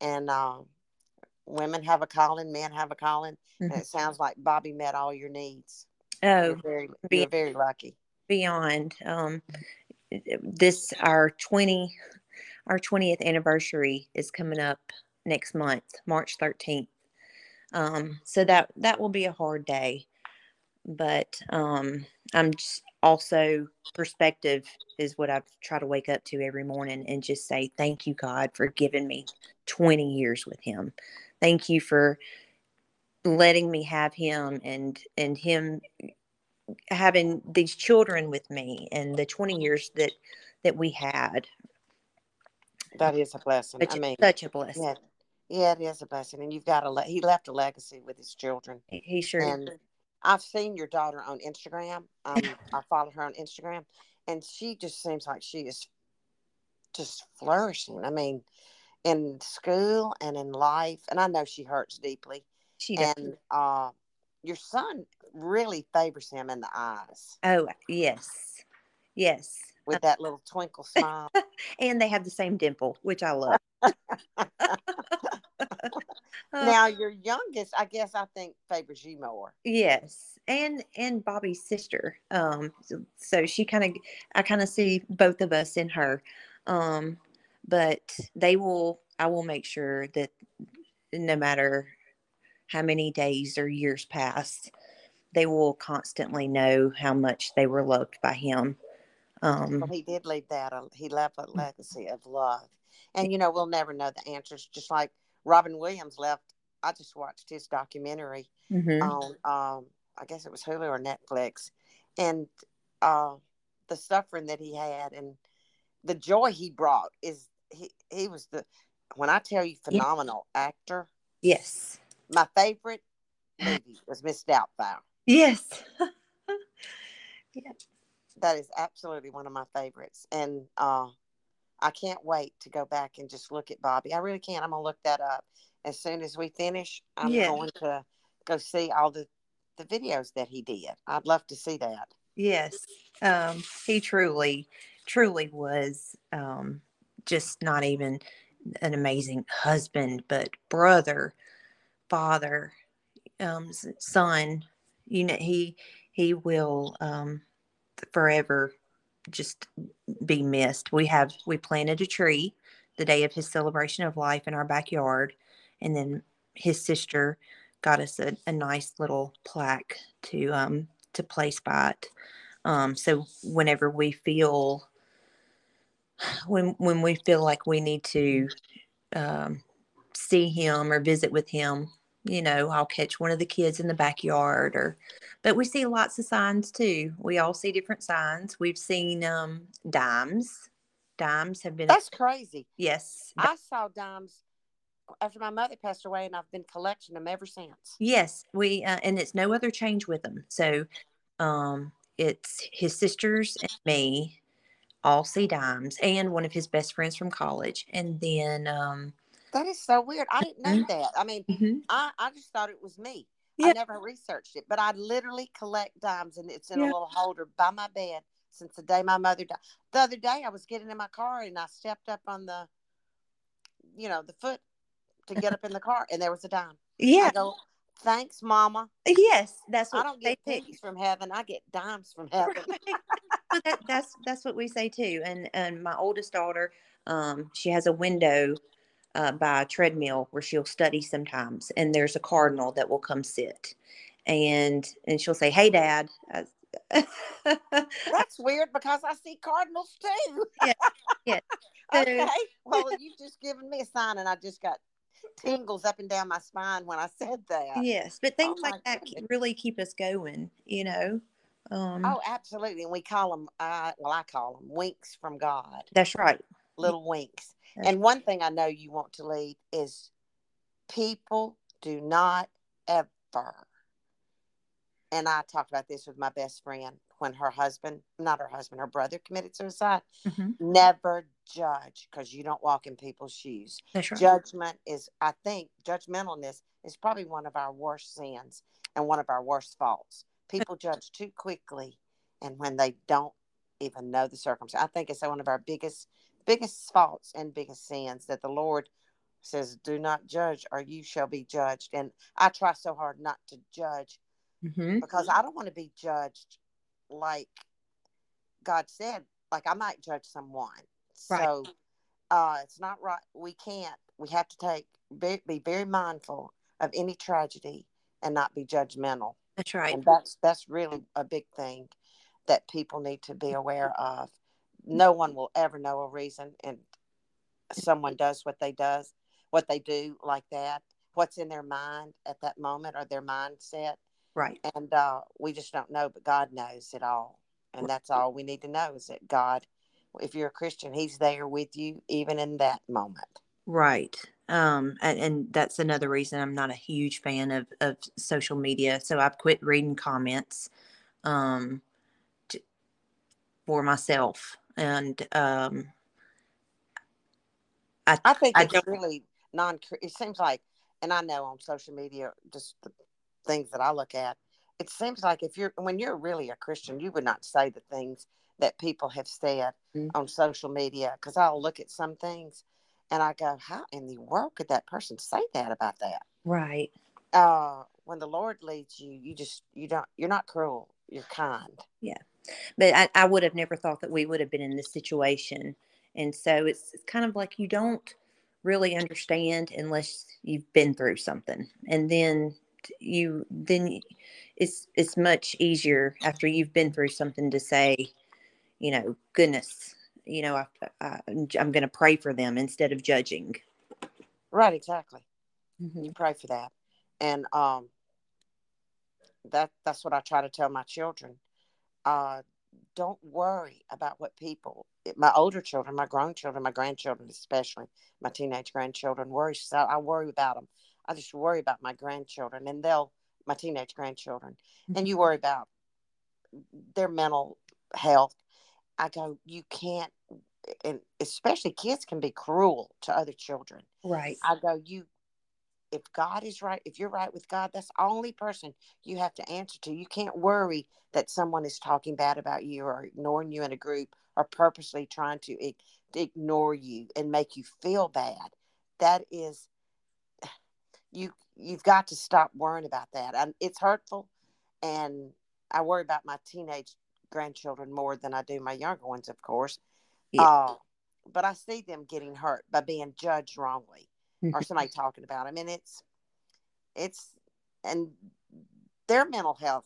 A: And um women have a calling, men have a calling. And
B: Mhm.
A: it sounds like Bobby met all your needs.
B: oh
A: You're very
B: be-
A: you're very lucky.
B: beyond um this our 20 our 20th anniversary is coming up next month march 13th um so that that will be a hard day but um i'm just also perspective is what i try to wake up to every morning and just say thank you god for giving me 20 years with him thank you for letting me have him and and him having these children with me and the 20 years that that we had
A: That is a blessing.
B: such,
A: I mean
B: such a blessing
A: yeah. Yeah, it is a blessing. And you've got a le- he left a legacy with his children.
B: he sure
A: and I've seen your daughter on Instagram. Um, I follow her on Instagram, and she just seems like she is just flourishing. I mean, in school and in life, and I know she hurts deeply.
B: she does.
A: And uh, your son really favors him in the eyes.
B: oh yes yes
A: with that little twinkle smile.
B: and they have the same dimple, which I love. Uh,
A: now your youngest, I guess, I think favors you more.
B: yes, and and Bobby's sister. Um, so, so she kind of, I kind of see both of us in her. Um, but they will. I will make sure that no matter how many days or years pass, they will constantly know how much they were loved by him. Um,
A: Well, he did leave that. uh, He left a legacy of love, and you know we'll never know the answers. Just like Robin Williams left. I just watched his documentary
B: mhm.
A: on, um, I guess it was Hulu or Netflix, and uh, the suffering that he had and the joy he brought is he was the when I tell you
B: Yeah.
A: phenomenal actor.
B: Yes.
A: My favorite movie was Miss Doubtfire.
B: Yes. Yeah.
A: That is absolutely one of my favorites, and uh, I can't wait to go back and just look at Bobby. I really can't. I'm gonna look that up as soon as we finish. I'm
B: Yeah.
A: going to go see all the the videos that he did. I'd love to see that.
B: Yes. Um, he truly, truly was um, just not even an amazing husband, but brother, father, um, son. You know, he he will um, forever just be missed. We have we planted a tree the day of his celebration of life in our backyard, and then his sister got us a, a nice little plaque to um to place by it. Um, so whenever we feel when when we feel like we need to um, see him or visit with him, you know, I'll catch one of the kids in the backyard or but we see lots of signs too. We all see different signs. We've seen um dimes. Dimes have been
A: That's crazy.
B: yes.
A: I saw dimes after my mother passed away, and I've been collecting them ever since.
B: Yes, we uh, and it's no other change with them. So um it's his sisters and me all see dimes and one of his best friends from college and then um
A: That is so weird. I didn't know
B: Mhm.
A: that. I mean,
B: mhm,
A: I, I just thought it was me. I never researched it, but I literally collect dimes, and it's in a little holder by my bed since the day my mother died. The other day, I was getting in my car, and I stepped up on the, you know, the foot to get up in the car, and there was a dime.
B: yeah
A: I go, thanks, Mama.
B: yes that's
A: I don't get pennies from heaven. I get dimes from heaven.
B: Right. That, that's that's what we say too and and my oldest daughter um she has a window uh, by a treadmill where she'll study sometimes and there's a cardinal that will come sit and and she'll say hey dad I-
A: That's weird because I see cardinals too.
B: Yeah, yeah.
A: Okay. Well, you've just given me a sign, and I just got tingles up and down my spine when I said that.
B: yes but things
A: my
B: like that
A: goodness.
B: really keep us going you know um
A: Oh, absolutely. And we call them, uh, well, I call them winks from God,
B: that's right
A: little winks.
B: That's
A: And one thing I know you want to leave is people do not ever, and I talked about this with my best friend when her husband, not her husband, her brother committed suicide.
B: Mhm.
A: Never judge because you don't walk in people's shoes.
B: that's right
A: Judgment is, I think, judgmentalness is probably one of our worst sins and one of our worst faults. People judge too quickly, and when they don't even know the circumstance, I think it's one of our biggest, biggest faults and biggest sins that the Lord says, "Do not judge, or you shall be judged." And I try so hard not to judge
B: hmm
A: because I don't want to be judged like God said. Like I might judge someone.
B: Right.
A: So uh, it's not right. We can't. We have to take be, be very mindful of any tragedy and not be judgmental.
B: That's right
A: And that's that's really a big thing that people need to be aware of. No one will ever know a reason, and someone does what they does, what they do like that. What's in their mind at that moment or their mindset
B: right
A: and uh, we just don't know but god knows it all and that's all we need to know is that god if you're a christian he's there with you even in that moment
B: Right. Um, and, and that's another reason I'm not a huge fan of, of social media. So I've quit reading comments um, to, for myself. And um, I,
A: i think
B: I
A: it's really non it seems like and i know on social media just the things that i look at it seems like if you're when you're really a christian you would not say the things that people have said
B: Mhm.
A: on social media because I'll look at some things and I go, how in the world could that person say that about that?
B: Right.
A: Uh, when the Lord leads you, you just you don't you're not cruel. You're kind. Yeah.
B: But I, I would have never thought that we would have been in this situation. And so it's, it's kind of like you don't really understand unless you've been through something. And then you then it's it's much easier after you've been through something to say, you know, goodness, you know, I, I, I'm going to pray for them instead of judging.
A: Right, exactly.
B: Mhm.
A: You pray for that, and um, that that's what I try to tell my children. Uh, don't worry about what people, my older children, my grown children, my grandchildren, especially my teenage grandchildren, worry. So I worry about them. I just worry about my grandchildren, and they'll my teenage grandchildren, and you worry about their mental health. I go, you can't, and especially kids can be cruel to other children.
B: Right.
A: I go, you, if God is right, if you're right with God, that's the only person you have to answer to. You can't worry that someone is talking bad about you or ignoring you in a group or purposely trying to ignore you and make you feel bad. That is, you, you've got to stop worrying about that. And it's hurtful. And I worry about my teenage grandchildren more than I do my younger ones, of course.
B: Yeah.
A: Uh, but I see them getting hurt by being judged wrongly or somebody talking about them and it's it's and their mental health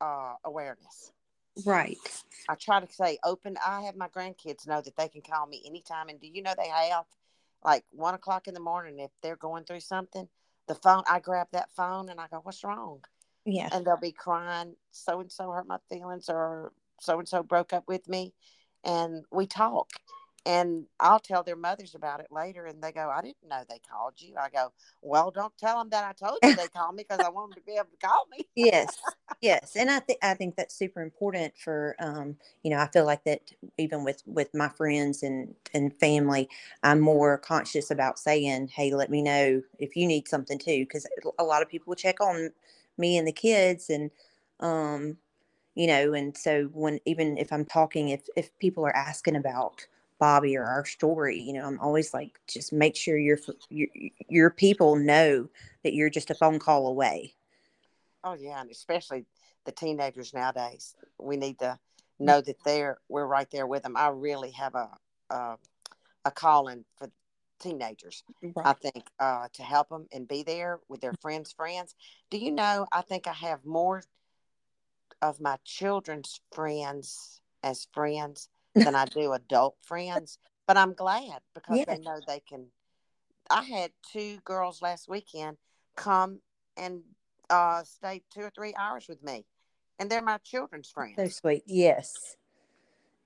A: uh awareness
B: Right.
A: i try to say open i have my grandkids know that they can call me anytime and do you know they have like one o'clock in the morning if they're going through something the phone i grab that phone and i go what's wrong
B: Yeah.
A: and they'll be crying so and so hurt my feelings or so and so broke up with me and we talk and i'll tell their mothers about it later and they go i didn't know they called you i go well don't tell them that i told you they called me because i want them to be able to call me
B: yes yes and i think i think that's super important for um you know i feel like that even with with my friends and and family i'm more conscious about saying hey let me know if you need something too because a lot of people check on me and the kids and um you know and so when even if i'm talking if if people are asking about bobby or our story you know i'm always like just make sure your your your people know that you're just a phone call away.
A: Oh yeah and especially the teenagers nowadays we need to know that they're we're right there with them i really have a a, a calling for teenagers I think uh, to help them and be there with their friends' friends. Do you know? I think I have more of my children's friends as friends than I do adult friends. But I'm glad because
B: Yeah.
A: they know they can. I had two girls last weekend come and uh, stay two or three hours with me, and they're my children's friends.
B: So sweet. Yes.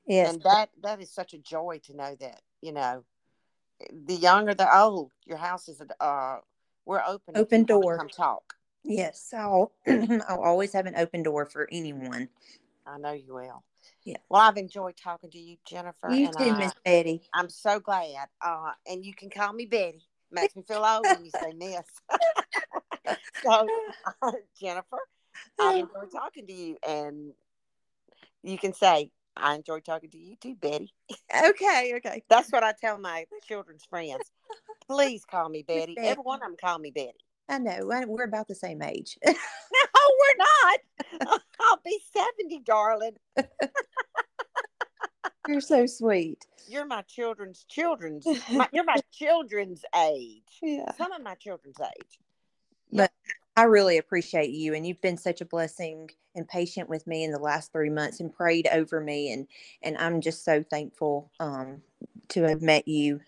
B: Yes.
A: And that that is such a joy to know that you know, the young or the old, your house is uh, we're open.
B: Open door.
A: Come talk.
B: yes. I'll I'll always have an open door for anyone.
A: I know you will.
B: Yeah.
A: Well, I've enjoyed talking to you, Jennifer,
B: You
A: and
B: too, Miss Betty.
A: I'm so glad. Uh, and you can call me Betty. Makes me feel old when you say Miss. so, uh, Jennifer, I've enjoyed talking to you, and you can say I enjoy talking to you too, Betty.
B: Okay. Okay.
A: That's what I tell my children's friends. Please call me Betty.
B: Betty.
A: Every one of them call me Betty.
B: I know. I- We're about the same age.
A: No, we're not. I'll be 70, darling.
B: You're so sweet.
A: You're my children's children's. My, you're my children's age.
B: Yeah.
A: Some of my children's age.
B: But I really appreciate you, and you've been such a blessing and patient with me in the last three months, and prayed over me, and and I'm just so thankful um, to have met you.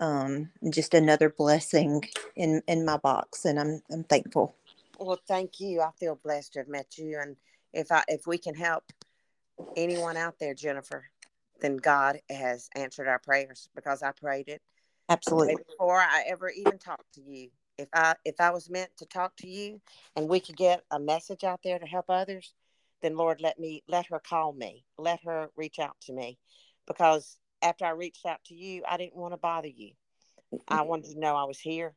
B: Um, just another blessing in in my box, and I'm I'm thankful.
A: Well, thank you. I feel blessed to have met you, and if I if we can help anyone out there, Jennifer, then God has answered our prayers because I prayed it
B: Absolutely.
A: before I ever even talked to you. If I if I was meant to talk to you, and we could get a message out there to help others, then Lord, let me let her call me, let her reach out to me, because after I reached out to you, I didn't want to bother you. I wanted to know I was here,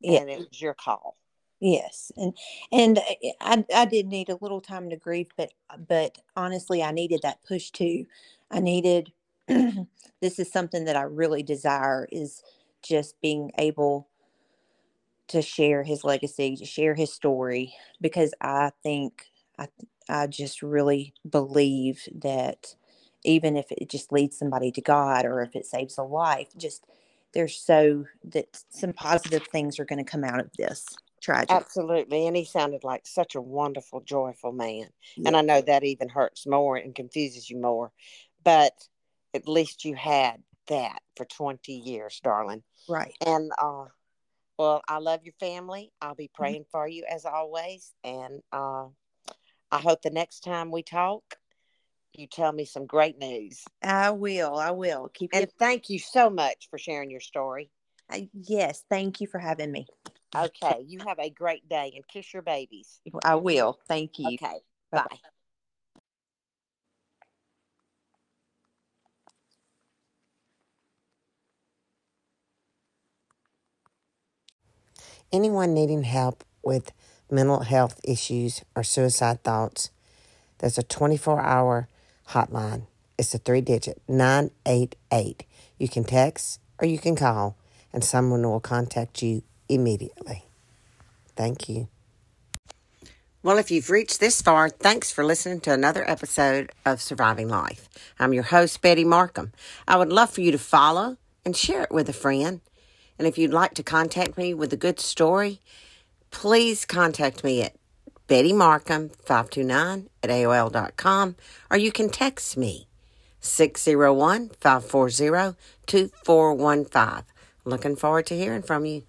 B: Yeah.
A: and it was your call.
B: Yes, and and eh, I I did need a little time to grieve, but but honestly, I needed that push too. I needed this is something that I really desire is just being able to share his legacy, to share his story, because I think I I just really believe that even if it just leads somebody to God or if it saves a life, just there's so that some positive things are going to come out of this tragic.
A: Absolutely. And he sounded like such a wonderful, joyful man. Yeah. And I know that even hurts more and confuses you more. But at least you had that for 20 years, darling.
B: Right.
A: And uh well, I love your family. I'll be mm-hmm. praying for you as always. And uh I hope the next time we talk, you tell me some great news.
B: I will. I will.
A: Keep And thank you so much for sharing your story.
B: Uh, yes, thank you for having me.
A: Okay, you have a great day and kiss your babies.
B: I will. Thank you.
A: Okay, bye. bye. Anyone needing help with mental health issues or suicide thoughts, there's a 24 hour hotline. It's a three digit 988. You can text or you can call, and someone will contact you immediately. Thank you. Well, if you've reached this far, thanks for listening to another episode of Surviving Life. I'm your host, Betty Markham. I would love for you to follow and share it with a friend. And if you'd like to contact me with a good story, please contact me at Betty Markham 529 at AOL.com or you can text me 601 540 2415. Looking forward to hearing from you.